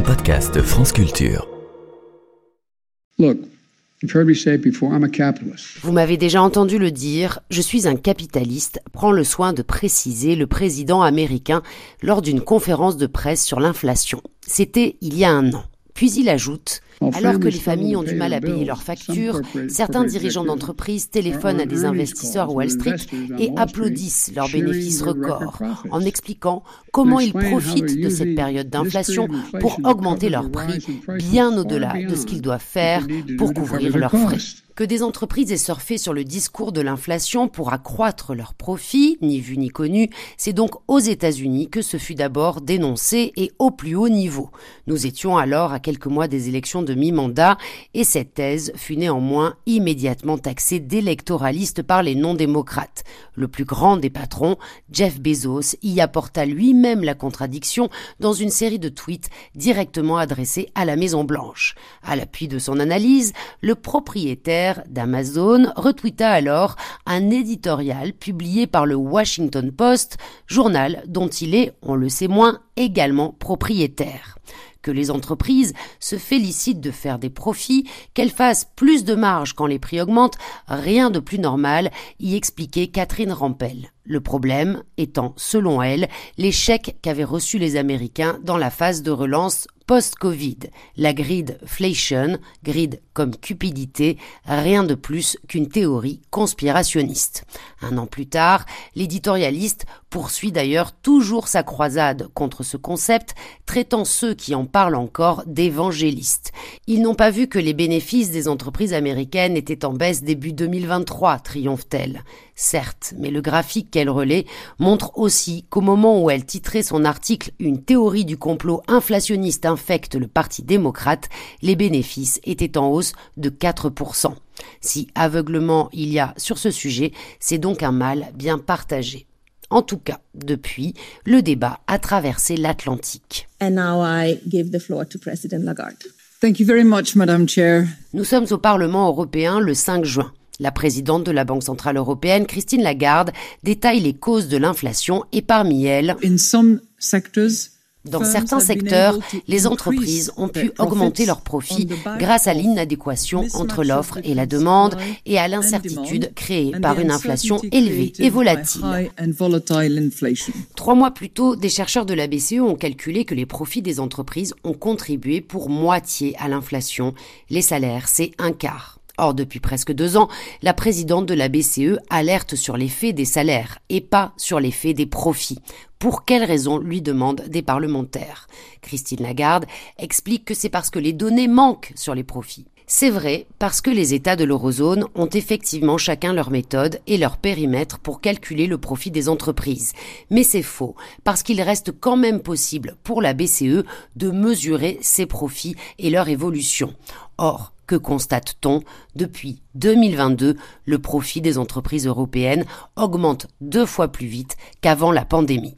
un podcast France Culture. Look, you've heard me say it before, I'm a capitalist. Vous m'avez déjà entendu le dire, je suis un capitaliste, prend le soin de préciser le président américain lors d'une conférence de presse sur l'inflation. C'était il y a un an. Puis il ajoute alors que les familles ont du mal à payer leurs factures, certains dirigeants d'entreprises téléphonent à des investisseurs Wall Street et applaudissent leurs bénéfices records en expliquant comment ils profitent de cette période d'inflation pour augmenter leurs prix bien au-delà de ce qu'ils doivent faire pour couvrir leurs frais. Que des entreprises aient surfé sur le discours de l'inflation pour accroître leurs profits, ni vu ni connu, c'est donc aux États-Unis que ce fut d'abord dénoncé et au plus haut niveau. Nous étions alors à quelques mois des élections de mi-mandat et cette thèse fut néanmoins immédiatement taxée d'électoraliste par les non-démocrates. Le plus grand des patrons, Jeff Bezos, y apporta lui-même la contradiction dans une série de tweets directement adressés à la Maison Blanche. À l'appui de son analyse, le propriétaire d'Amazon retweeta alors un éditorial publié par le Washington Post, journal dont il est, on le sait moins, également propriétaire que les entreprises se félicitent de faire des profits, qu'elles fassent plus de marge quand les prix augmentent, rien de plus normal, y expliquait Catherine Rampel. Le problème étant, selon elle, l'échec qu'avaient reçu les Américains dans la phase de relance post-Covid. La gridflation, grid comme cupidité, rien de plus qu'une théorie conspirationniste. Un an plus tard, l'éditorialiste poursuit d'ailleurs toujours sa croisade contre ce concept, traitant ceux qui en parlent encore d'évangélistes. Ils n'ont pas vu que les bénéfices des entreprises américaines étaient en baisse début 2023, triomphe-t-elle. Certes, mais le graphique qu'elle relaie montre aussi qu'au moment où elle titrait son article Une théorie du complot inflationniste infecte le Parti démocrate, les bénéfices étaient en hausse de 4%. Si aveuglement il y a sur ce sujet, c'est donc un mal bien partagé. En tout cas, depuis, le débat a traversé l'Atlantique. And now I give the floor to President Lagarde. Thank you very much, Madam Chair. Nous sommes au Parlement européen le 5 juin. La présidente de la Banque centrale européenne, Christine Lagarde, détaille les causes de l'inflation et parmi elles, In some sectors, dans certains secteurs, les entreprises ont pu augmenter leurs profits grâce à l'inadéquation entre l'offre et la demande et à l'incertitude créée par une inflation élevée et volatile. Trois mois plus tôt, des chercheurs de la BCE ont calculé que les profits des entreprises ont contribué pour moitié à l'inflation. Les salaires, c'est un quart. Or, depuis presque deux ans, la présidente de la BCE alerte sur l'effet des salaires et pas sur l'effet des profits. Pour quelles raisons lui demandent des parlementaires? Christine Lagarde explique que c'est parce que les données manquent sur les profits. C'est vrai parce que les États de l'eurozone ont effectivement chacun leur méthode et leur périmètre pour calculer le profit des entreprises. Mais c'est faux parce qu'il reste quand même possible pour la BCE de mesurer ces profits et leur évolution. Or, que constate-t-on? Depuis 2022, le profit des entreprises européennes augmente deux fois plus vite qu'avant la pandémie.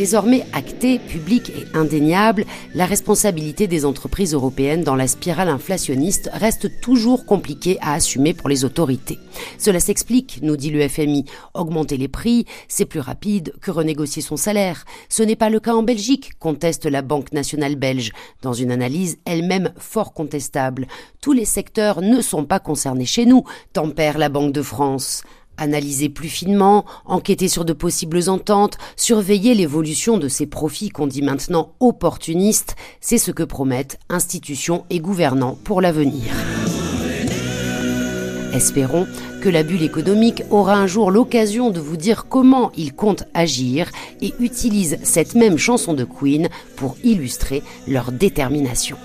Désormais actée, publique et indéniable, la responsabilité des entreprises européennes dans la spirale inflationniste reste toujours compliquée à assumer pour les autorités. Cela s'explique, nous dit le FMI. Augmenter les prix, c'est plus rapide que renégocier son salaire. Ce n'est pas le cas en Belgique, conteste la Banque nationale belge, dans une analyse elle-même fort contestable. Tous les secteurs ne sont pas concernés chez nous, tempère la Banque de France analyser plus finement, enquêter sur de possibles ententes, surveiller l'évolution de ces profits qu'on dit maintenant opportunistes, c'est ce que promettent institutions et gouvernants pour l'avenir. Espérons que la bulle économique aura un jour l'occasion de vous dire comment ils comptent agir et utilisent cette même chanson de Queen pour illustrer leur détermination.